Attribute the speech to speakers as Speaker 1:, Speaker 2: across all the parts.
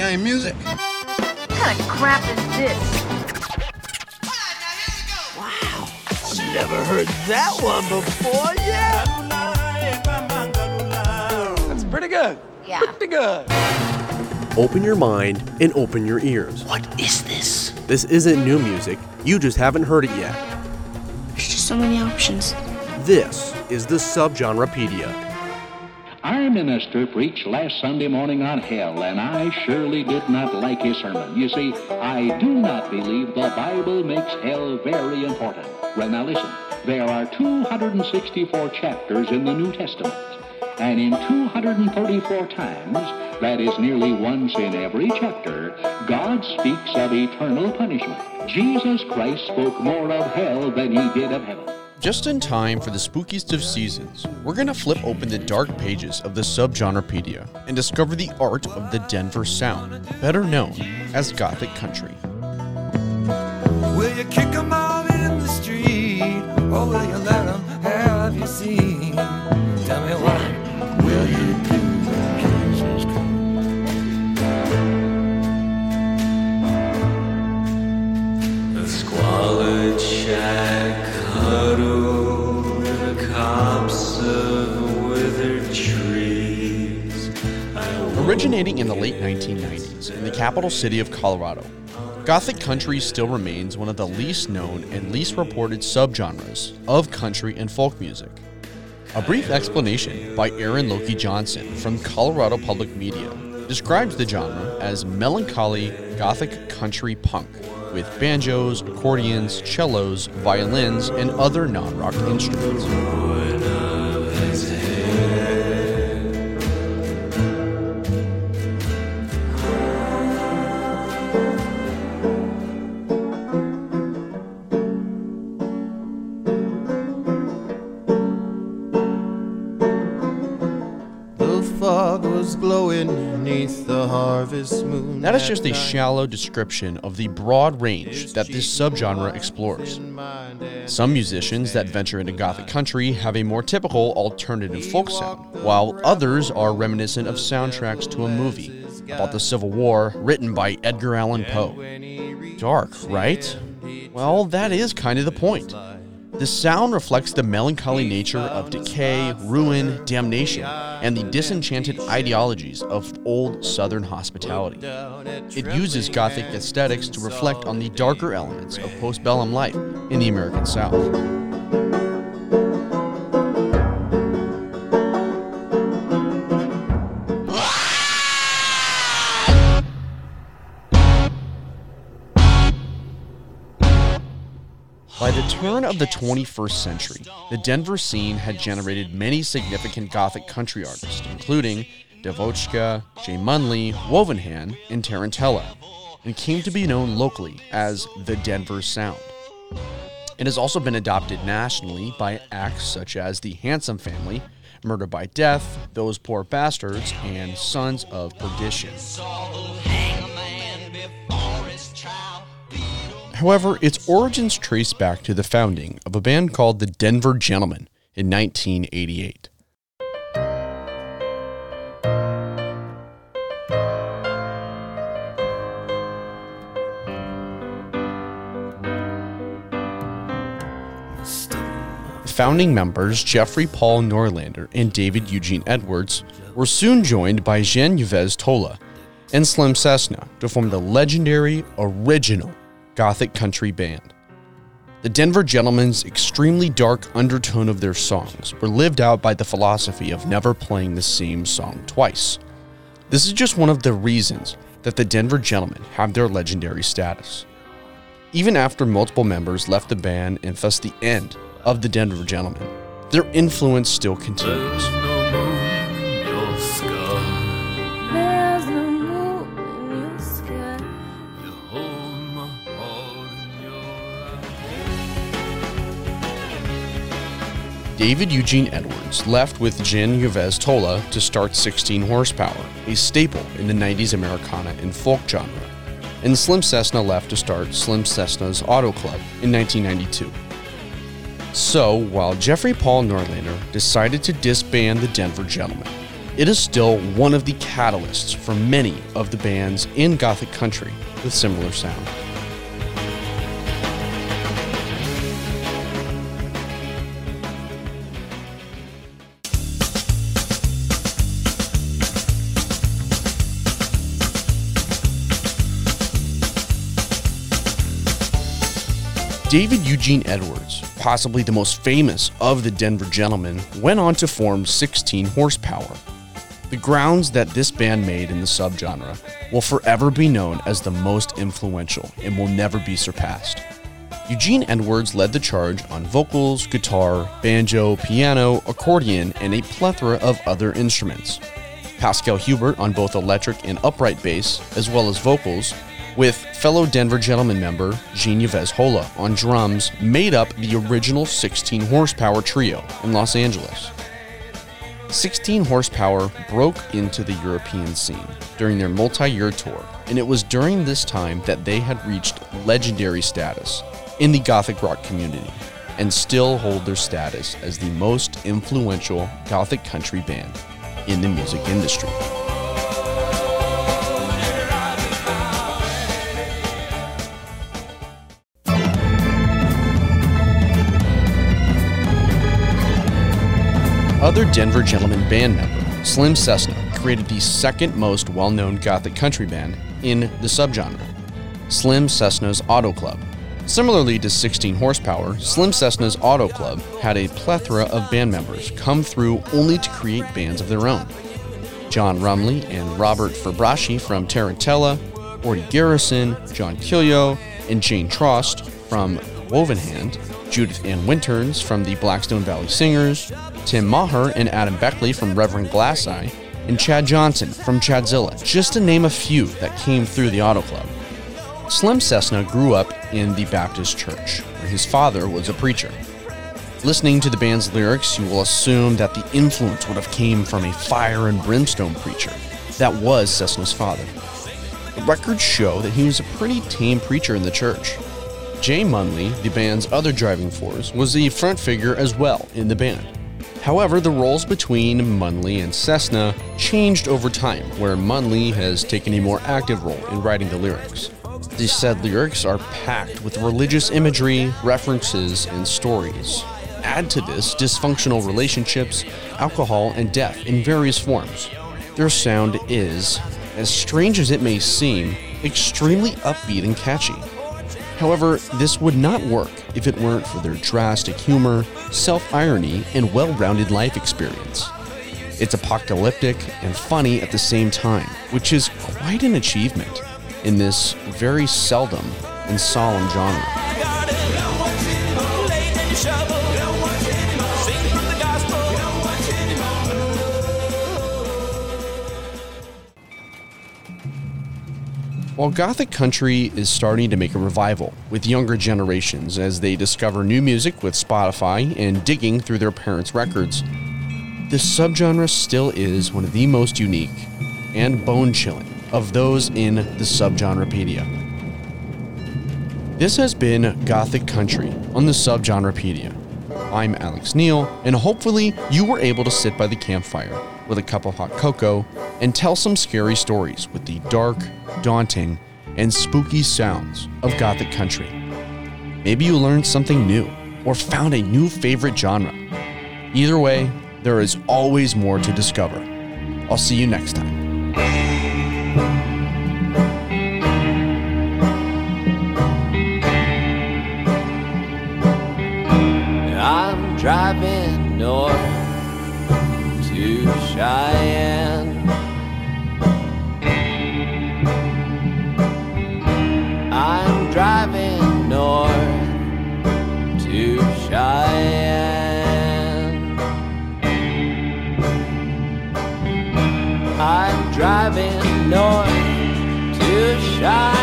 Speaker 1: Game music.
Speaker 2: What kind of crap is this? Wow.
Speaker 3: Never heard that one before, yeah?
Speaker 1: That's pretty good.
Speaker 2: Yeah.
Speaker 1: Pretty good.
Speaker 4: Open your mind and open your ears.
Speaker 3: What is this?
Speaker 4: This isn't new music, you just haven't heard it yet.
Speaker 5: There's just so many options.
Speaker 4: This is the Subgenrepedia.
Speaker 6: Our minister preached last Sunday morning on hell, and I surely did not like his sermon. You see, I do not believe the Bible makes hell very important. Well, now listen. There are 264 chapters in the New Testament, and in 234 times, that is nearly once in every chapter, God speaks of eternal punishment. Jesus Christ spoke more of hell than he did of heaven.
Speaker 7: Just in time for the spookiest of seasons, we're going to flip open the dark pages of the Subgenrepedia and discover the art of the Denver Sound, better known as Gothic Country.
Speaker 8: Will you kick 'em out in the street? Or will you let 'em have your? Tell me
Speaker 7: Originating in the late 1990s in the capital city of Colorado, Gothic country still remains one of the least known and least reported subgenres of country and folk music. A brief explanation by Aaron Loki Johnson from Colorado Public Media describes the genre as melancholy Gothic country punk with banjos, accordions, cellos, violins, and other non rock instruments. Just a shallow description of the broad range that this subgenre explores. Some musicians that venture into Gothic country have a more typical alternative folk sound, while others are reminiscent of soundtracks to a movie about the Civil War written by Edgar Allan Poe. Dark, right? Well, that is kind of the point. The sound reflects the melancholy nature of decay, ruin, damnation, and the disenchanted ideologies of old Southern hospitality. It uses Gothic aesthetics to reflect on the darker elements of postbellum life in the American South. Turn of the 21st century, the Denver scene had generated many significant Gothic country artists, including DeVotchKa, Jay Munly, Wovenhand, and Tarantella, and came to be known locally as the Denver Sound. It has also been adopted nationally by acts such as the Handsome Family, Murder by Death, Those Poor Bastards, and Sons of Perdition. However, its origins trace back to the founding of a band called the Denver Gentlemen in 1988. Founding members Jeffrey Paul Norlander and David Eugene Edwards were soon joined by Jean Yves Tola and Slim Cessna to form the legendary original Gothic country band. The Denver Gentlemen's extremely dark undertone of their songs were lived out by the philosophy of never playing the same song twice. This is just one of the reasons that the Denver Gentlemen have their legendary status. Even after multiple members left the band and thus the end of the Denver Gentlemen, their influence still continues. David Eugene Edwards left with Jean Yves Tola to start 16 Horsepower, a staple in the 90s Americana and folk genre, and Slim Cessna left to start Slim Cessna's Auto Club in 1992. So, while Jeffrey Paul Norlander decided to disband the Denver Gentlemen, it is still one of the catalysts for many of the bands in Gothic country with similar sound. David Eugene Edwards, possibly the most famous of the Denver Gentlemen, went on to form 16 Horsepower. The grounds that this band made in the subgenre will forever be known as the most influential and will never be surpassed. Eugene Edwards led the charge on vocals, guitar, banjo, piano, accordion, and a plethora of other instruments. Pascal Humbert on both electric and upright bass, as well as vocals, with fellow Denver Gentleman member Jean Yves Tola on drums, made up the original 16 horsepower trio in Los Angeles. 16 horsepower broke into the European scene during their multi year tour, and it was during this time that they had reached legendary status in the Gothic rock community and still hold their status as the most influential Gothic country band in the music industry. Other Denver gentleman band member, Slim Cessna, created the second most well known Gothic country band in the subgenre, Slim Cessna's Auto Club. Similarly to 16 Horsepower, Slim Cessna's Auto Club had a plethora of band members come through only to create bands of their own. John Rumley and Robert Ferbrache from Tarantella, Ordy Garrison, John Kilio, and Jane Trost from Wovenhand, Judith Ann Winterns from the Blackstone Valley Singers, Tim Maher and Adam Beckley from Reverend Glasseye, and Chad Johnson from Chadzilla, just to name a few that came through the Auto Club. Slim Cessna grew up in the Baptist church, where his father was a preacher. Listening to the band's lyrics, you will assume that the influence would have came from a fire and brimstone preacher. That was Cessna's father. The records show that he was a pretty tame preacher in the church. Jay Munly, the band's other driving force, was the front figure as well in the band. However, the roles between Munly and Cessna changed over time, where Munly has taken a more active role in writing the lyrics. The said lyrics are packed with religious imagery, references, and stories. Add to this dysfunctional relationships, alcohol, and death in various forms. Their sound is, as strange as it may seem, extremely upbeat and catchy. However, this would not work if it weren't for their drastic humor, self irony, and well rounded life experience. It's apocalyptic and funny at the same time, which is quite an achievement in this very seldom and solemn genre. While Gothic country is starting to make a revival with younger generations as they discover new music with Spotify and digging through their parents' records, this subgenre still is one of the most unique and bone chilling of those in the subgenrepedia. This has been Gothic Country on the Subgenrepedia. I'm Alex Neal, and hopefully you were able to sit by the campfire with a cup of hot cocoa and tell some scary stories with the dark, daunting, and spooky sounds of Gothic country. Maybe you learned something new or found a new favorite genre. Either way, there is always more to discover. I'll see you next time.
Speaker 1: I'm driving north to Cheyenne. I'm driving north to Cheyenne. I'm driving north to Cheyenne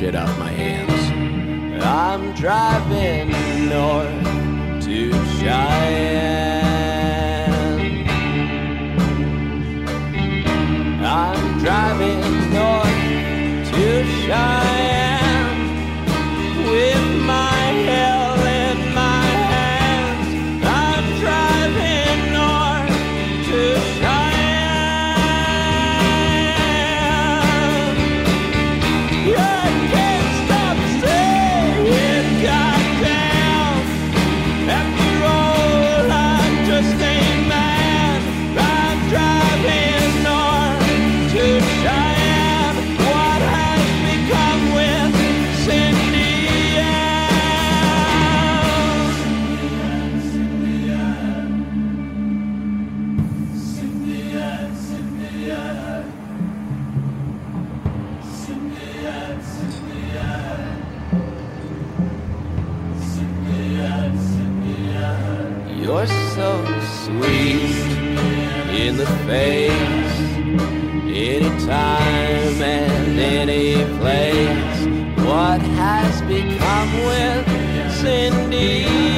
Speaker 1: shit out my hands. I'm driving north to Cheyenne. I'm driving north to Cheyenne. You're so sweet in the face, anytime and any place. What has become with Cindy?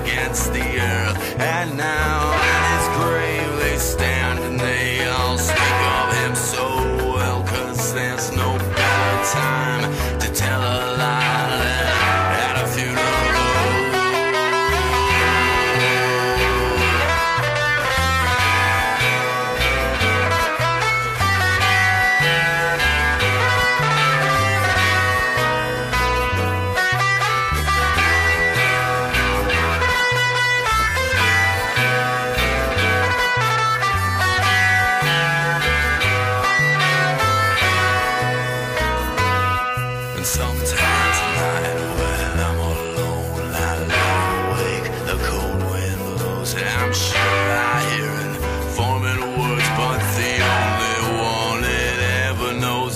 Speaker 9: against the earth. And now in his grave they stand and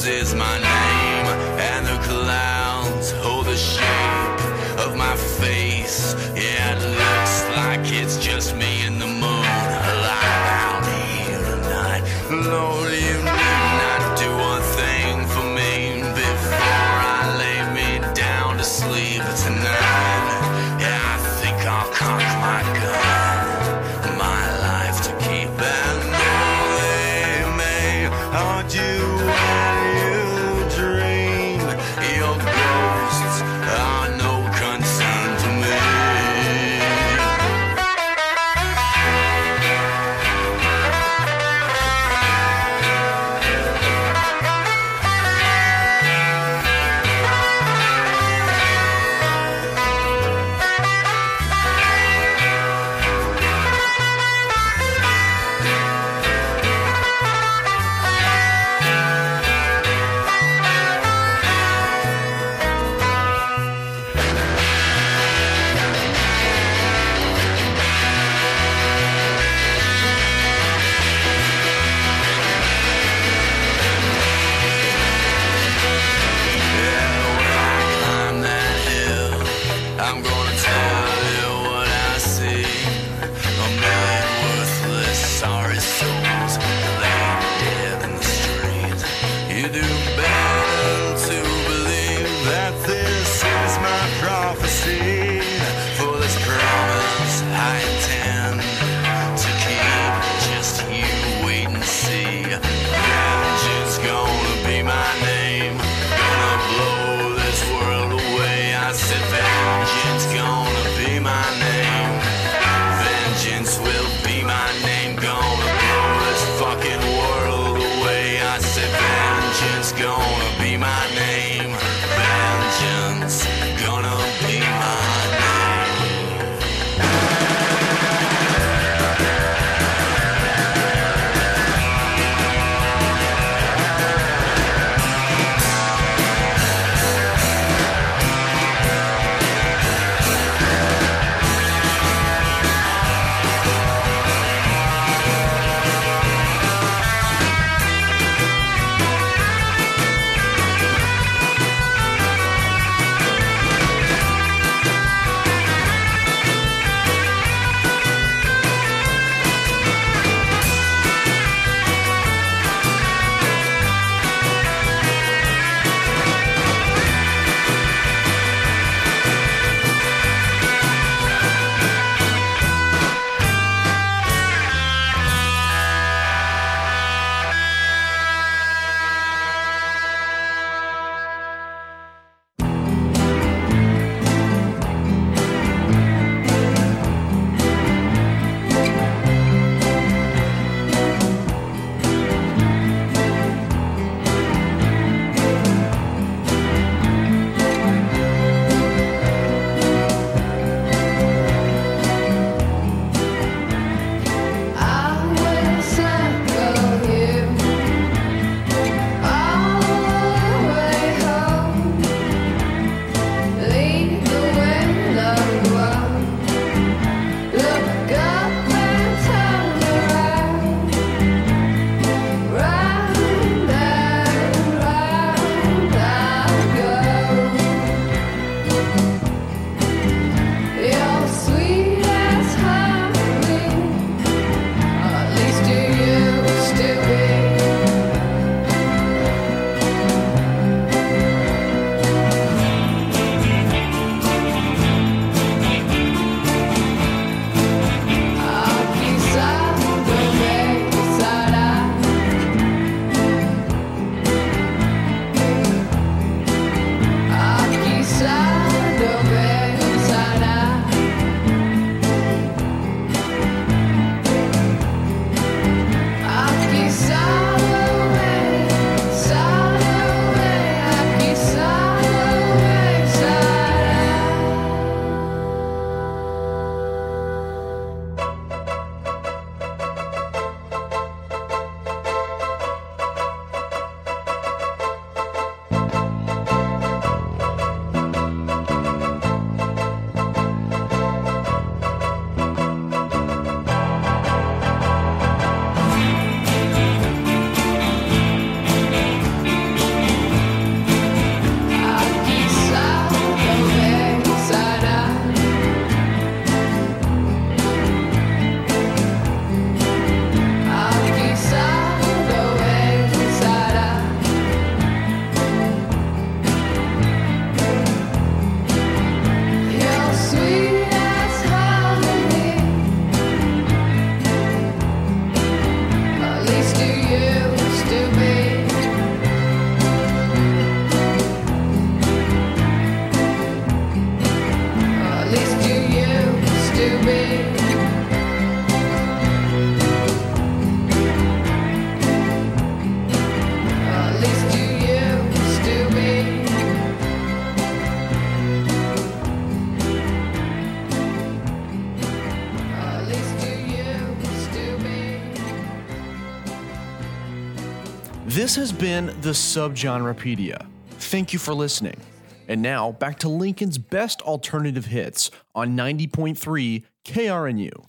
Speaker 9: is my name and the
Speaker 7: been the Subgenrepedia. Thank you for listening. And now back to Lincoln's best alternative hits on 90.3 KRNU.